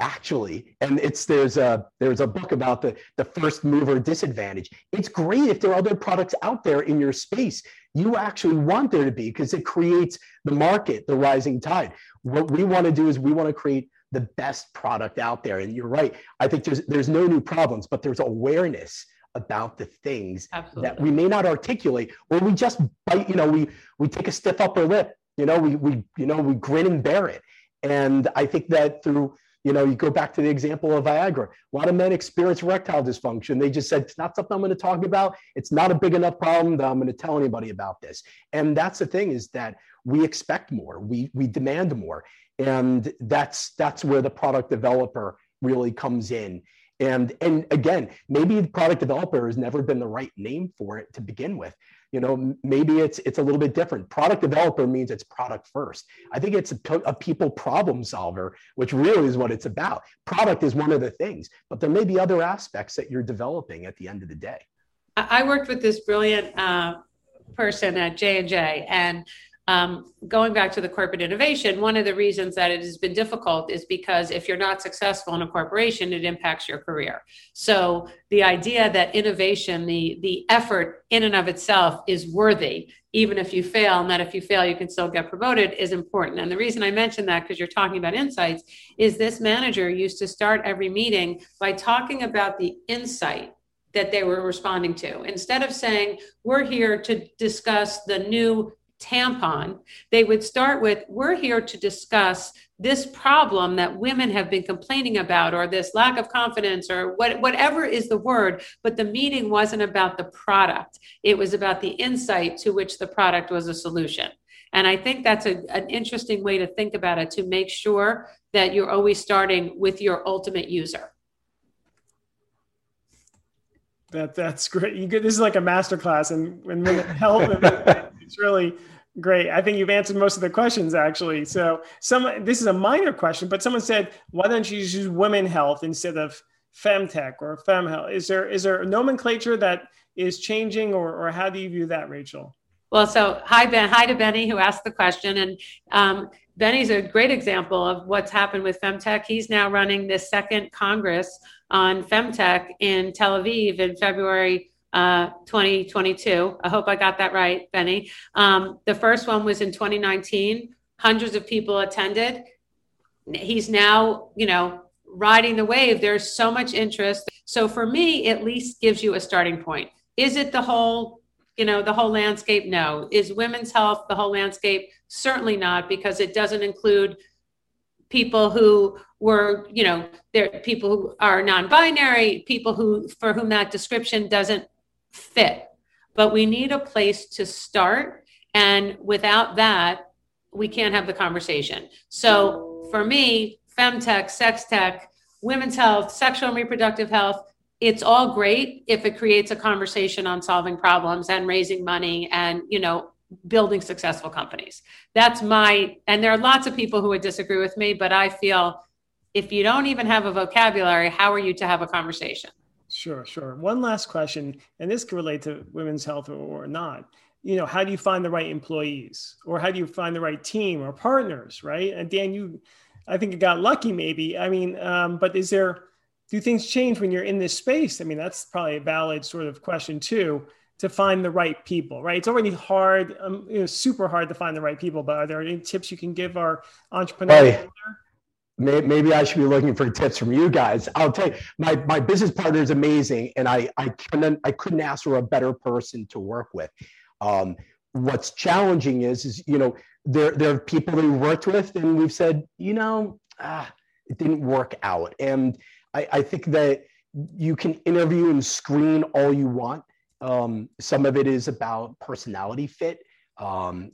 actually, and it's there's a there's a book about the the first mover disadvantage. It's great if there are other products out there in your space. You actually want there to be because it creates the market, the rising tide. What we want to do is we want to create the best product out there. And you're right. I think there's there's no new problems, but there's awareness about the things Absolutely. that we may not articulate, or we just bite. You know, we we take a stiff upper lip. You know, we we you know we grin and bear it. And I think that through you know, you go back to the example of Viagra. A lot of men experience erectile dysfunction. They just said, it's not something I'm going to talk about. It's not a big enough problem that I'm going to tell anybody about this. And that's the thing is that we expect more, we, we demand more and that's that's where the product developer really comes in. And and again maybe product developer has never been the right name for it to begin with. You know maybe it's it's a little bit different. Product developer means it's product first. I think it's a, a, people problem solver which really is what it's about. Product is one of the things but there may be other aspects that you're developing at the end of the day. I worked with this brilliant uh, person at j&j and um, going back to the corporate innovation, one of the reasons that it has been difficult is because if you're not successful in a corporation, it impacts your career. So the idea that innovation, the the effort in and of itself is worthy, even if you fail, and that if you fail, you can still get promoted, is important. And the reason I mention that, because you're talking about insights, is this manager used to start every meeting by talking about the insight that they were responding to. Instead of saying, we're here to discuss the new tampon, they would start with We're here to discuss this problem that women have been complaining about, or this lack of confidence, or what, whatever is the word. But the meeting wasn't about the product, it was about the insight to which the product was a solution. And I think that's a, an interesting way to think about it to make sure that you're always starting with your ultimate user. That that's great. You get this is like a master class and when health. (laughs) it's really great. I think you've answered most of the questions actually. So some this is a minor question, but someone said, why don't you use women health instead of femtech or fem health? Is there is there a nomenclature that is changing or or how do you view that, Rachel? Well, so hi Ben, hi to Benny who asked the question, and um, Benny's a great example of what's happened with femtech. He's now running the second Congress on femtech in Tel Aviv in February uh, 2022. I hope I got that right, Benny. Um, the first one was in 2019. Hundreds of people attended. He's now, you know, riding the wave. There's so much interest. So for me, at least gives you a starting point. Is it the whole, you know, the whole landscape? No. Is women's health the whole landscape? Certainly not, because it doesn't include people who were, you know, there people who are non-binary, people who for whom that description doesn't fit. But we need a place to start. And without that, we can't have the conversation. So for me, femtech, sex tech, women's health, sexual and reproductive health, it's all great if it creates a conversation on solving problems and raising money and, you know, building successful companies. That's my, and there are lots of people who would disagree with me, but I feel if you don't even have a vocabulary, how are you to have a conversation? Sure, sure. One last question, and this could relate to women's health or, or not. You know, how do you find the right employees, or how do you find the right team or partners, right? And Dan, you, I think you got lucky, maybe. I mean, um, but is there? Do things change when you're in this space? I mean, that's probably a valid sort of question too to find the right people, right? It's already hard, um, you know, super hard to find the right people. But are there any tips you can give our entrepreneurs? Maybe I should be looking for tips from you guys. I'll tell you, my, my business partner is amazing, and I, I, couldn't, I couldn't ask for a better person to work with. Um, what's challenging is, is, you know, there, there are people that we worked with, and we've said, you know, ah, it didn't work out. And I, I think that you can interview and screen all you want. Um, some of it is about personality fit. Um,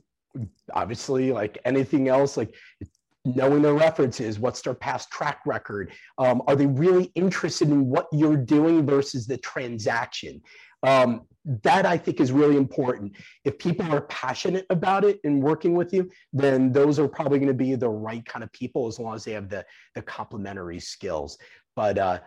obviously like anything else like knowing their references what's their past track record um, are they really interested in what you're doing versus the transaction? Um, that i think is really important. If people are passionate about it and working with you then those are probably going to be the right kind of people as long as they have the the complementary skills. But uh,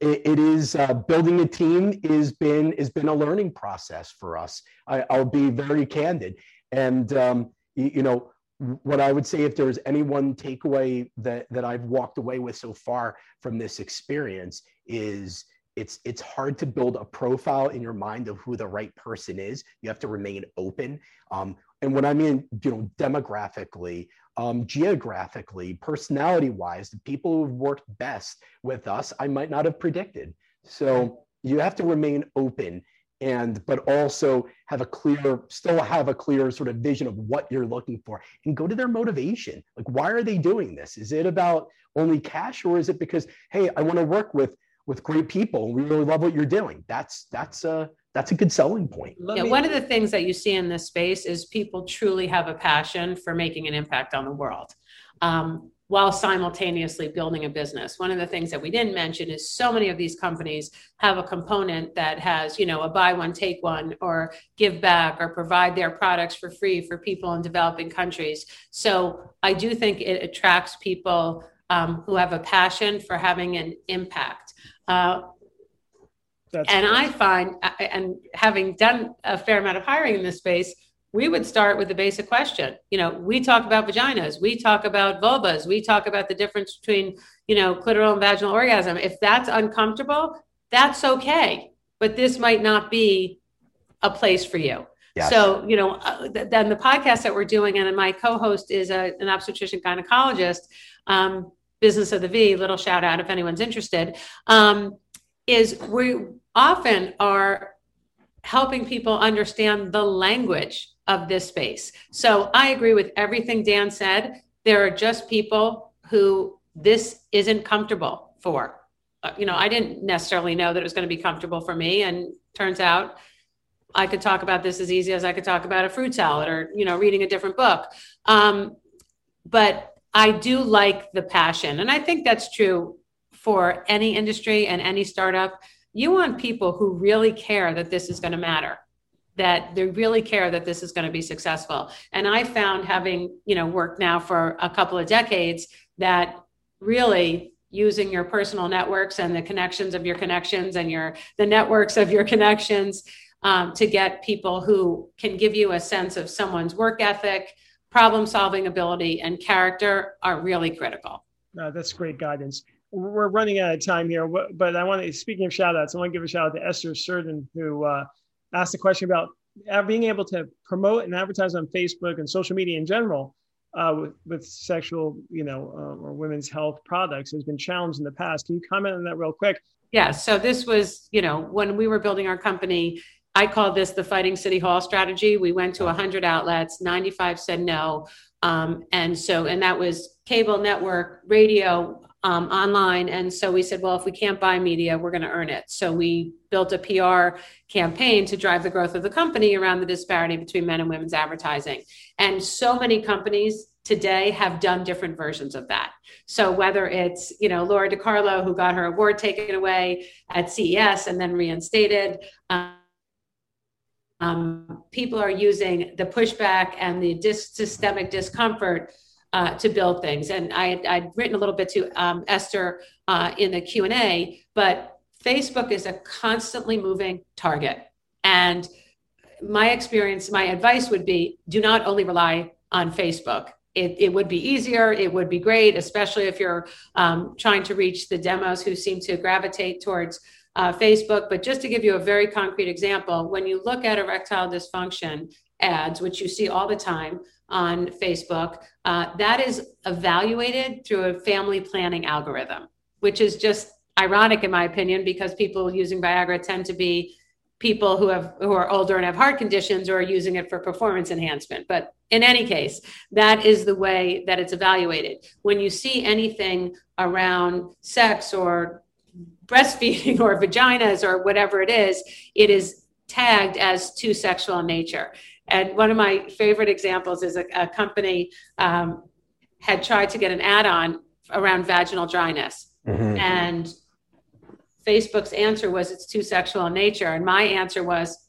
it, it is uh, building a team is been has been a learning process for us. I, will be very candid. And um, you, you know what I would say, if there's any one takeaway that that I've walked away with so far from this experience, is it's it's hard to build a profile in your mind of who the right person is. You have to remain open. Um, and what I mean, you know, demographically, um, geographically, personality-wise, the people who've worked best with us, I might not have predicted. So you have to remain open and but also have a clear still have a clear sort of vision of what you're looking for and go to their motivation. Like why are they doing this? Is it about only cash or is it because hey i want to work with with great people and we really love what you're doing? That's that's a that's a good selling point. Yeah one of the things that you see in this space is people truly have a passion for making an impact on the world. Um, while simultaneously building a business. One of the things that we didn't mention is so many of these companies have a component that has, you know, a buy one, take one, or give back, or provide their products for free for people in developing countries. So I do think it attracts people um, who have a passion for having an impact. Uh, and I find, and having done a fair amount of hiring in this space, we would start with the basic question. You know, we talk about vaginas, we talk about vulvas, we talk about the difference between, you know, clitoral and vaginal orgasm. If that's uncomfortable, that's okay. But this might not be a place for you. Yes. So, you know, uh, th- then the podcast that we're doing, and my co host is a, an obstetrician gynecologist, um, Business of the V, little shout out if anyone's interested, um, is we often are helping people understand the language of this space. So I agree with everything Dan said. There are just people who this isn't comfortable for. Uh, you know, I didn't necessarily know that it was going to be comfortable for me, and turns out I could talk about this as easy as I could talk about a fruit salad or you know reading a different book. Um, but I do like the passion, and I think that's true for any industry and any startup. You want people who really care that this is going to matter that they really care that this is going to be successful. And I found having, you know, worked now for a couple of decades that really using your personal networks and the connections of your connections and your the networks of your connections um, to get people who can give you a sense of someone's work ethic problem solving ability and character are really critical uh, that's great guidance we're running out of time here but i want to speaking of shout outs i want to give a shout out to esther Surden, who uh, asked a question about being able to promote and advertise on Facebook and social media in general uh, with, with sexual, you know, uh, or women's health products has been challenged in the past. Can you comment on that real quick? Yeah. So this was, you know, when we were building our company, I call this the Fighting City Hall strategy. We went to 100 outlets, 95 said no. Um, and so, and that was cable network, radio, um, online. And so we said, well, if we can't buy media, we're going to earn it. So we built a PR campaign to drive the growth of the company around the disparity between men and women's advertising. And so many companies today have done different versions of that. So whether it's, you know, Lora DiCarlo, who got her award taken away at CES and then reinstated, um, um, people are using the pushback and the dis- systemic discomfort uh, to build things. And I, I'd written a little bit to um, Esther uh, in the Q and A, but Facebook is a constantly moving target. And my experience, my advice would be: do not only rely on Facebook. It, it would be easier. It would be great, especially if you're um, trying to reach the demos who seem to gravitate towards uh, Facebook. But just to give you a very concrete example, when you look at erectile dysfunction ads, which you see all the time, on Facebook, uh, that is evaluated through a family planning algorithm, which is just ironic in my opinion because people using Viagra tend to be people who have who are older and have heart conditions or are using it for performance enhancement. But in any case, that is the way that it's evaluated. When you see anything around sex or breastfeeding (laughs) or vaginas or whatever it is, it is tagged as too sexual in nature. And one of my favorite examples is a, a company um, had tried to get an ad on around vaginal dryness. Mm-hmm. And Facebook's answer was it's too sexual in nature. And my answer was,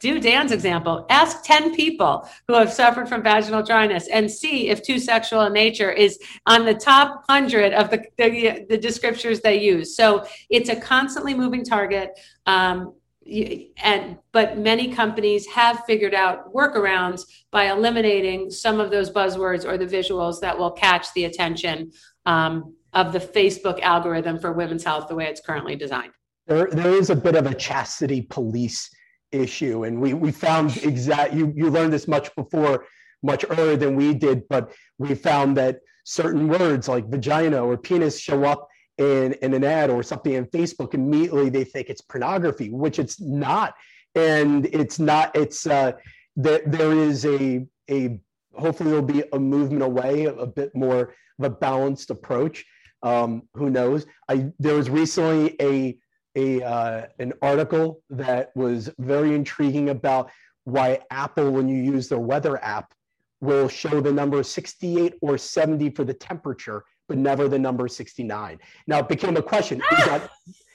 do Dan's example. Ask 10 people who have suffered from vaginal dryness and see if too sexual in nature is on the top 100 of the, the, the descriptors they use. So it's a constantly moving target. Um, and but many companies have figured out workarounds by eliminating some of those buzzwords or the visuals that will catch the attention um, of the Facebook algorithm for women's health the way it's currently designed. There, there is a bit of a chastity police issue, and we we found exact. You you learned this much before, much earlier than we did, but we found that certain words like vagina or penis show up in, in an ad or something in Facebook, immediately they think it's pornography, which it's not. And it's not, it's, uh, there is a, a, hopefully there'll be a movement away, a bit more of a balanced approach. Um, who knows? I, there was recently a, a, uh, an article that was very intriguing about why Apple, when you use their weather app, will show the number 68 or 70 for the temperature, but never the number 69. Now it became a question. Is that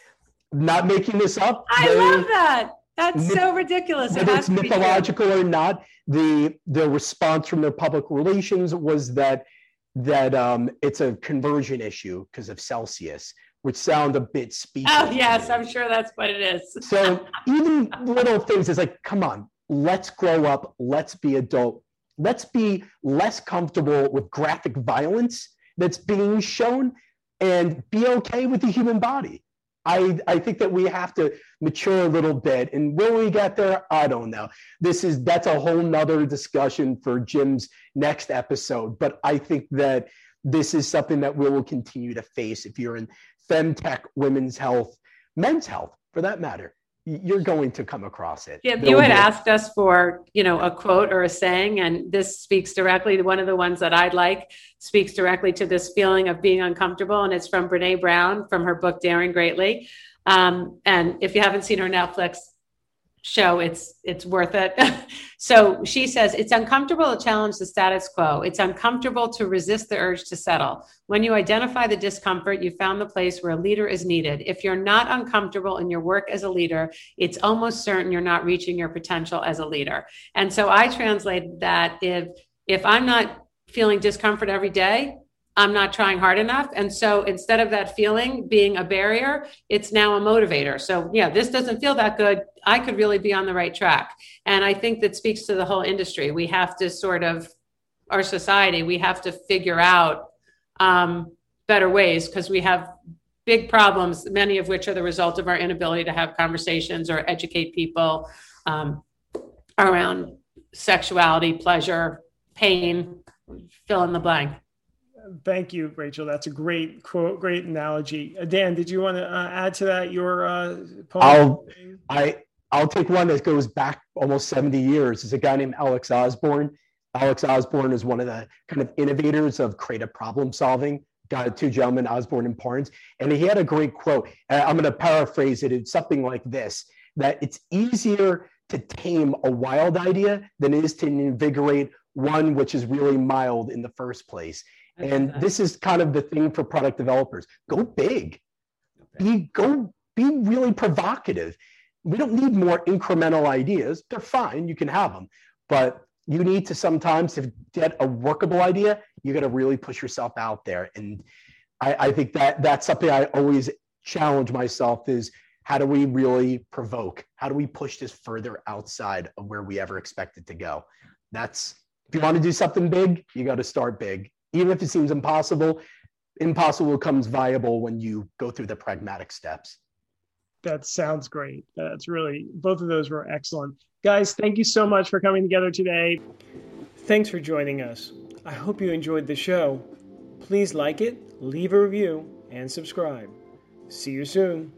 (laughs) not making this up? I they, love that. That's myth- so ridiculous. Whether it it's mythological or not, the the response from their public relations was that that um, it's a conversion issue because of Celsius, which sound a bit speaking. Oh yes, I'm sure that's what it is. so even little things is like, come on, let's grow up, let's be adult, let's be less comfortable with graphic violence that's being shown, and be okay with the human body. I, I think that we have to mature a little bit. And will we get there? I don't know. This is that's a whole nother discussion for Jim's next episode. But I think that this is something that we will continue to face if you're in femtech, women's health, men's health for that matter you're going to come across it. Yeah, you had asked us for, you know, a quote or a saying, and this speaks directly to one of the ones that I'd like, speaks directly to this feeling of being uncomfortable. And it's from Brene Brown from her book Daring Greatly. Um, and if you haven't seen her Netflix show it's it's worth it. (laughs) So she says it's uncomfortable to challenge the status quo. It's uncomfortable to resist the urge to settle. When you identify the discomfort you found the place where a leader is needed. If you're not uncomfortable in your work as a leader it's almost certain you're not reaching your potential as a leader. And so i translate that if if i'm not feeling discomfort every day I'm not trying hard enough. And so instead of that feeling being a barrier, it's now a motivator. So, yeah, this doesn't feel that good. I could really be on the right track. And I think that speaks to the whole industry. We have to sort of, our society, we have to figure out um, better ways because we have big problems, many of which are the result of our inability to have conversations or educate people um, around sexuality, pleasure, pain, fill in the blank. Thank you, Rachel. That's a great quote, great analogy. Uh, Dan, did you want to uh, add to that your uh, I'll I I'll take one that goes back almost 70 years. It's a guy named Alex Osborn. Alex Osborn is one of the kind of innovators of creative problem solving. Got two gentlemen, Osborn and Parnes, and he had a great quote. I'm going to paraphrase it. It's something like this: that it's easier to tame a wild idea than it is to invigorate one which is really mild in the first place. And this is kind of the thing for product developers. Go big. Be go be really provocative. We don't need more incremental ideas. They're fine, you can have them. But you need to sometimes to get a workable idea, you got to really push yourself out there. And I, I think that that's something I always challenge myself is how do we really provoke? How do we push this further outside of where we ever expect it to go? That's if you want to do something big, you got to start big even if it seems impossible, impossible becomes viable when you go through the pragmatic steps. That sounds great. That's really, both of those were excellent. Guys, thank you so much for coming together today. Thanks for joining us. I hope you enjoyed the show. Please like it, leave a review, and subscribe. See you soon.